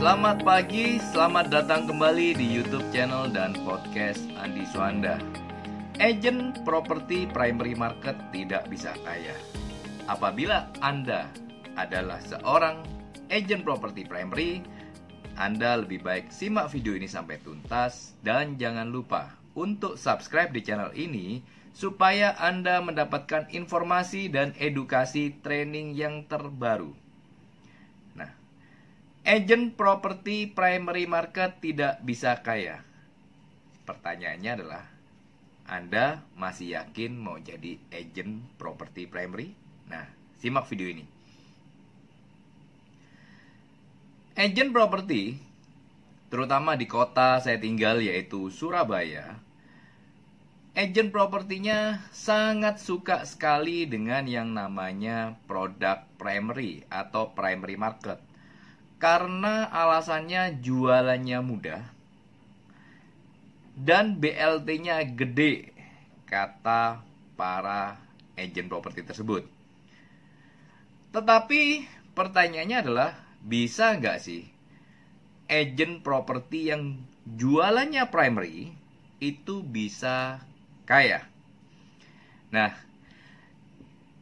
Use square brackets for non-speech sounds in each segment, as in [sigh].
Selamat pagi, selamat datang kembali di YouTube channel dan podcast Andi Suanda. Agent properti primary market tidak bisa kaya. Apabila Anda adalah seorang agent properti primary, Anda lebih baik simak video ini sampai tuntas dan jangan lupa untuk subscribe di channel ini supaya Anda mendapatkan informasi dan edukasi training yang terbaru. Agent properti primary market tidak bisa kaya. Pertanyaannya adalah, Anda masih yakin mau jadi agent properti primary? Nah, simak video ini. Agent properti, terutama di kota saya tinggal yaitu Surabaya, agent propertinya sangat suka sekali dengan yang namanya produk primary atau primary market. Karena alasannya jualannya mudah dan BLT-nya gede, kata para agent properti tersebut. Tetapi pertanyaannya adalah, bisa nggak sih agent properti yang jualannya primary itu bisa kaya? Nah,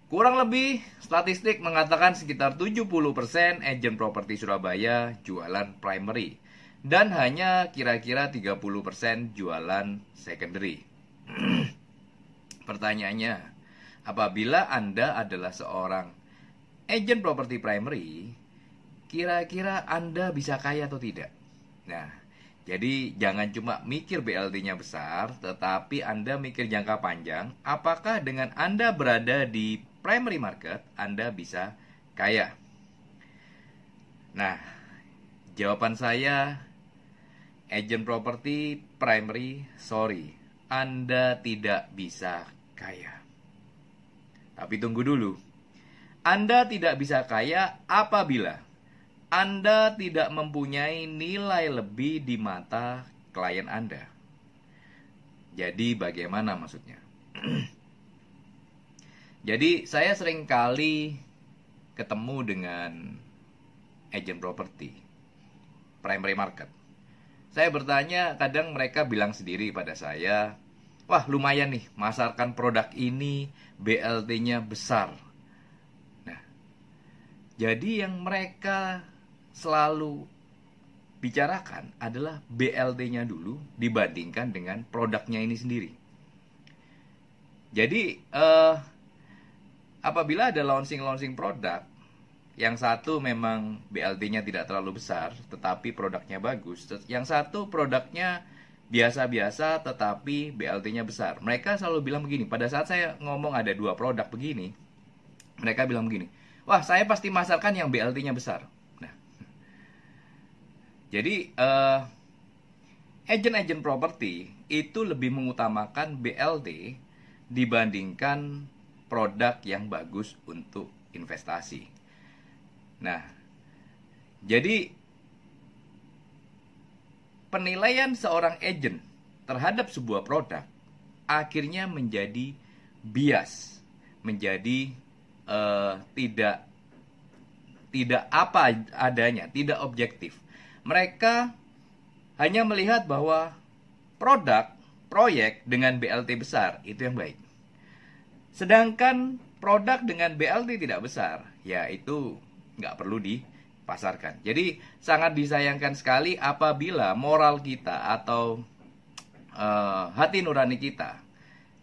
kurang lebih statistik mengatakan sekitar 70% agent properti Surabaya jualan primary dan hanya kira-kira 30% jualan secondary. [clears throat] Pertanyaannya, apabila Anda adalah seorang agent properti primary, kira-kira Anda bisa kaya atau tidak? Nah, jadi jangan cuma mikir BLT-nya besar, tetapi Anda mikir jangka panjang, apakah dengan Anda berada di primary market, Anda bisa kaya? Nah, jawaban saya agent property primary, sorry, Anda tidak bisa kaya. Tapi tunggu dulu. Anda tidak bisa kaya apabila Anda tidak mempunyai nilai lebih di mata klien Anda. Jadi bagaimana maksudnya? [clears throat] Jadi saya sering kali ketemu dengan agent property primary market. Saya bertanya, kadang mereka bilang sendiri pada saya, wah lumayan nih, masarkan produk ini, BLT-nya besar. Nah, jadi yang mereka selalu bicarakan adalah BLT-nya dulu dibandingkan dengan produknya ini sendiri. Jadi, eh, apabila ada launching-launching produk, yang satu memang BLT-nya tidak terlalu besar, tetapi produknya bagus. Yang satu produknya biasa-biasa, tetapi BLT-nya besar. Mereka selalu bilang begini, pada saat saya ngomong ada dua produk begini, mereka bilang begini, wah saya pasti masarkan yang BLT-nya besar. Nah, jadi uh, agent-agent properti itu lebih mengutamakan BLT dibandingkan produk yang bagus untuk investasi. Nah, jadi penilaian seorang agent terhadap sebuah produk akhirnya menjadi bias, menjadi uh, tidak tidak apa adanya, tidak objektif. Mereka hanya melihat bahwa produk, proyek dengan BLT besar itu yang baik. Sedangkan produk dengan BLT tidak besar, yaitu nggak perlu dipasarkan. Jadi sangat disayangkan sekali apabila moral kita atau uh, hati nurani kita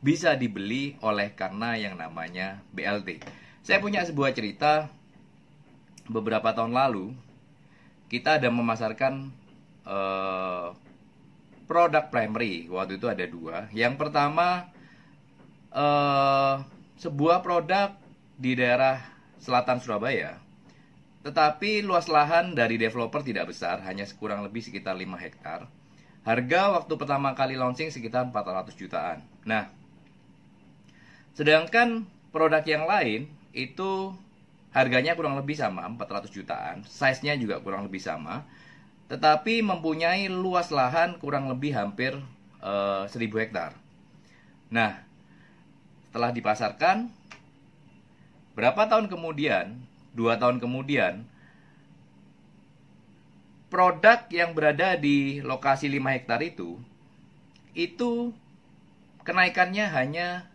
bisa dibeli oleh karena yang namanya BLT. Saya punya sebuah cerita beberapa tahun lalu kita ada memasarkan uh, produk primary waktu itu ada dua. Yang pertama uh, sebuah produk di daerah selatan Surabaya tetapi luas lahan dari developer tidak besar, hanya kurang lebih sekitar 5 hektar. Harga waktu pertama kali launching sekitar 400 jutaan. Nah, sedangkan produk yang lain itu harganya kurang lebih sama, 400 jutaan. Size-nya juga kurang lebih sama. Tetapi mempunyai luas lahan kurang lebih hampir uh, eh, 1000 hektar. Nah, setelah dipasarkan, berapa tahun kemudian dua tahun kemudian produk yang berada di lokasi 5 hektar itu itu kenaikannya hanya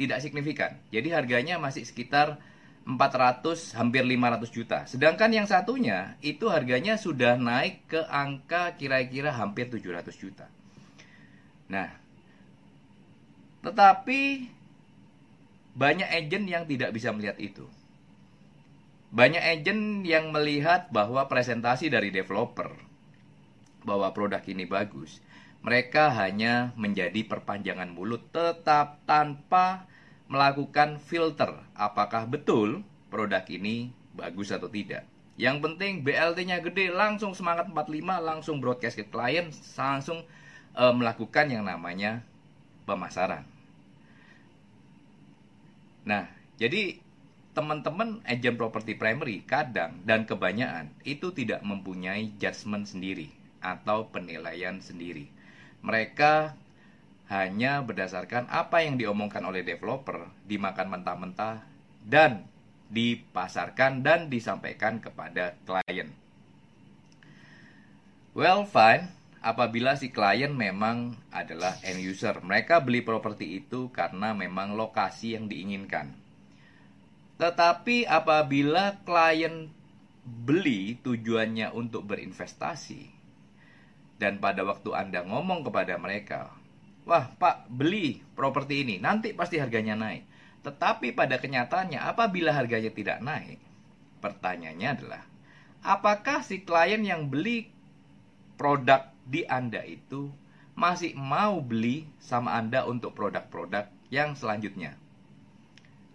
tidak signifikan. Jadi harganya masih sekitar 400 hampir 500 juta. Sedangkan yang satunya itu harganya sudah naik ke angka kira-kira hampir 700 juta. Nah, tetapi banyak agent yang tidak bisa melihat itu. Banyak agent yang melihat bahwa presentasi dari developer bahwa produk ini bagus. Mereka hanya menjadi perpanjangan mulut tetap tanpa melakukan filter apakah betul produk ini bagus atau tidak. Yang penting BLT-nya gede, langsung semangat 45, langsung broadcast ke klien, langsung e, melakukan yang namanya pemasaran. Nah, jadi teman-teman agent property primary kadang dan kebanyakan itu tidak mempunyai judgement sendiri atau penilaian sendiri. Mereka hanya berdasarkan apa yang diomongkan oleh developer, dimakan mentah-mentah dan dipasarkan dan disampaikan kepada klien. Well, fine apabila si klien memang adalah end user. Mereka beli properti itu karena memang lokasi yang diinginkan. Tetapi apabila klien beli tujuannya untuk berinvestasi dan pada waktu Anda ngomong kepada mereka, "Wah, Pak, beli properti ini, nanti pasti harganya naik." Tetapi pada kenyataannya apabila harganya tidak naik, pertanyaannya adalah apakah si klien yang beli produk di Anda itu masih mau beli sama Anda untuk produk-produk yang selanjutnya.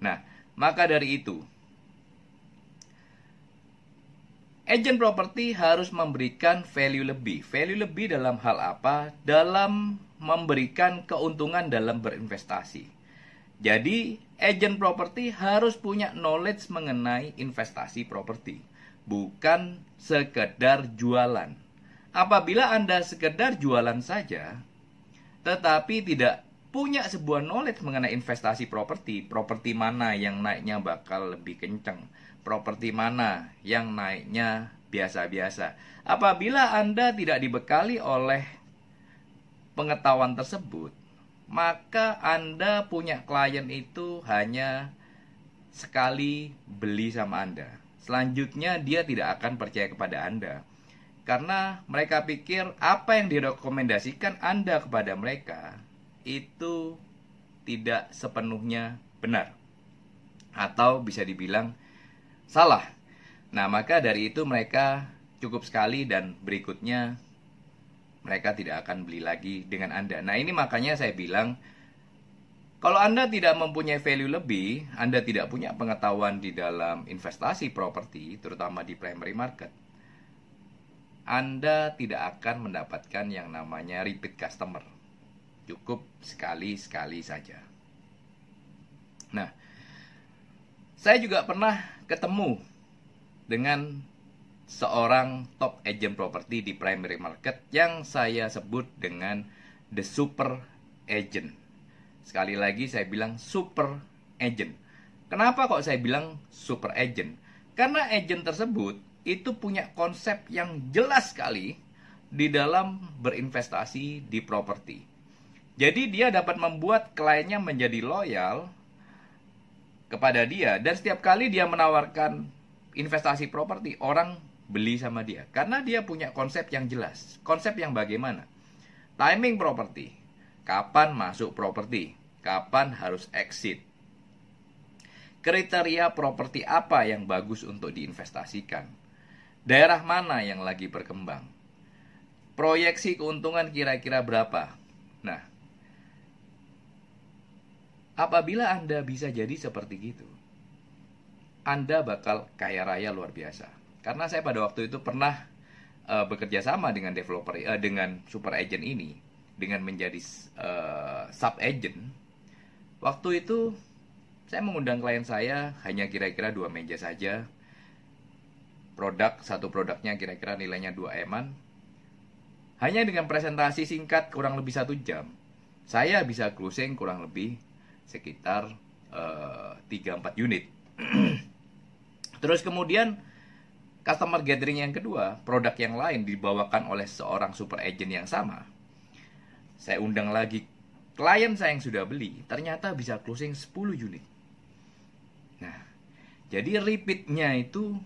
Nah, maka dari itu, agent properti harus memberikan value lebih. Value lebih dalam hal apa? Dalam memberikan keuntungan dalam berinvestasi. Jadi, agent properti harus punya knowledge mengenai investasi properti, bukan sekedar jualan. Apabila Anda sekedar jualan saja, tetapi tidak punya sebuah knowledge mengenai investasi properti, properti mana yang naiknya bakal lebih kenceng, properti mana yang naiknya biasa-biasa. Apabila Anda tidak dibekali oleh pengetahuan tersebut, maka Anda punya klien itu hanya sekali beli sama Anda. Selanjutnya dia tidak akan percaya kepada Anda karena mereka pikir apa yang direkomendasikan Anda kepada mereka itu tidak sepenuhnya benar atau bisa dibilang salah. Nah, maka dari itu mereka cukup sekali dan berikutnya mereka tidak akan beli lagi dengan Anda. Nah, ini makanya saya bilang kalau Anda tidak mempunyai value lebih, Anda tidak punya pengetahuan di dalam investasi properti, terutama di primary market, anda tidak akan mendapatkan yang namanya repeat customer. Cukup sekali-sekali saja. Nah, saya juga pernah ketemu dengan seorang top agent property di primary market yang saya sebut dengan the super agent. Sekali lagi saya bilang super agent. Kenapa kok saya bilang super agent? Karena agent tersebut itu punya konsep yang jelas sekali di dalam berinvestasi di properti. Jadi dia dapat membuat kliennya menjadi loyal kepada dia dan setiap kali dia menawarkan investasi properti orang beli sama dia karena dia punya konsep yang jelas. Konsep yang bagaimana? Timing properti. Kapan masuk properti? Kapan harus exit? Kriteria properti apa yang bagus untuk diinvestasikan? Daerah mana yang lagi berkembang? Proyeksi keuntungan kira-kira berapa? Nah, apabila Anda bisa jadi seperti itu, Anda bakal kaya raya luar biasa. Karena saya pada waktu itu pernah uh, bekerja sama dengan developer uh, dengan super agent ini dengan menjadi uh, sub agent. Waktu itu saya mengundang klien saya hanya kira-kira dua meja saja produk satu produknya kira-kira nilainya 2 eman hanya dengan presentasi singkat kurang lebih satu jam saya bisa closing kurang lebih sekitar uh, eh, 3-4 unit [clears throat] terus kemudian customer gathering yang kedua, produk yang lain dibawakan oleh seorang super agent yang sama. Saya undang lagi klien saya yang sudah beli, ternyata bisa closing 10 unit. Nah, jadi repeatnya itu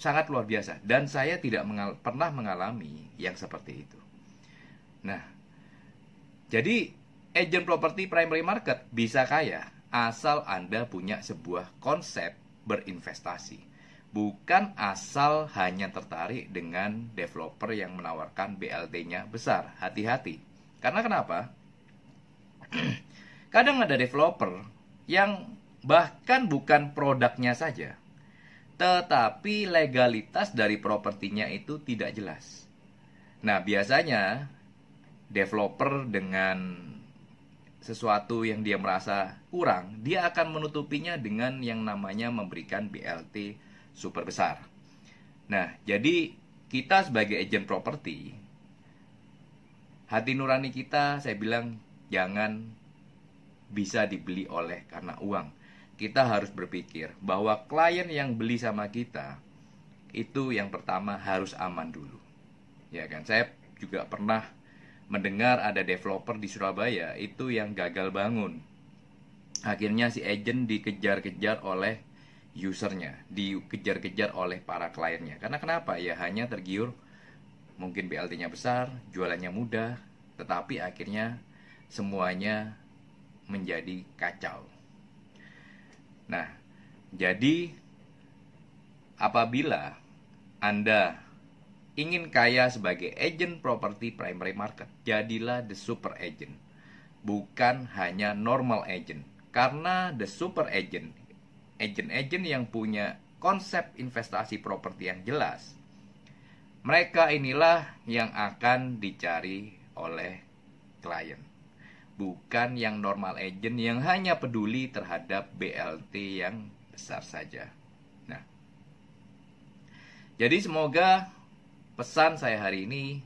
sangat luar biasa dan saya tidak mengal pernah mengalami yang seperti itu. Nah, jadi agent properti primary market bisa kaya asal Anda punya sebuah konsep berinvestasi. Bukan asal hanya tertarik dengan developer yang menawarkan BLT-nya besar. Hati-hati. Karena kenapa? [clears throat] Kadang ada developer yang bahkan bukan produknya saja, tetapi legalitas dari propertinya itu tidak jelas. Nah, biasanya developer dengan sesuatu yang dia merasa kurang, dia akan menutupinya dengan yang namanya memberikan BLT super besar. Nah, jadi kita sebagai agent properti, hati nurani kita, saya bilang jangan bisa dibeli oleh karena uang. Kita harus berpikir bahwa klien yang beli sama kita itu yang pertama harus aman dulu. Ya kan? Saya juga pernah mendengar ada developer di Surabaya itu yang gagal bangun. Akhirnya si agent dikejar-kejar oleh usernya, dikejar-kejar oleh para kliennya. Karena kenapa? Ya hanya tergiur mungkin BLT-nya besar, jualannya mudah, tetapi akhirnya semuanya menjadi kacau. Nah, jadi apabila Anda ingin kaya sebagai agent property primary market, jadilah the super agent. Bukan hanya normal agent. Karena the super agent, agent-agent yang punya konsep investasi properti yang jelas, mereka inilah yang akan dicari oleh klien. Bukan yang normal agent yang hanya peduli terhadap BLT yang besar saja. Nah, jadi semoga pesan saya hari ini,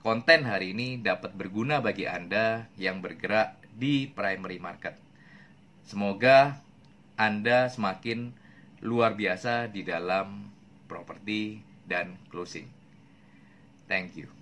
konten hari ini dapat berguna bagi Anda yang bergerak di primary market. Semoga Anda semakin luar biasa di dalam properti dan closing. Thank you.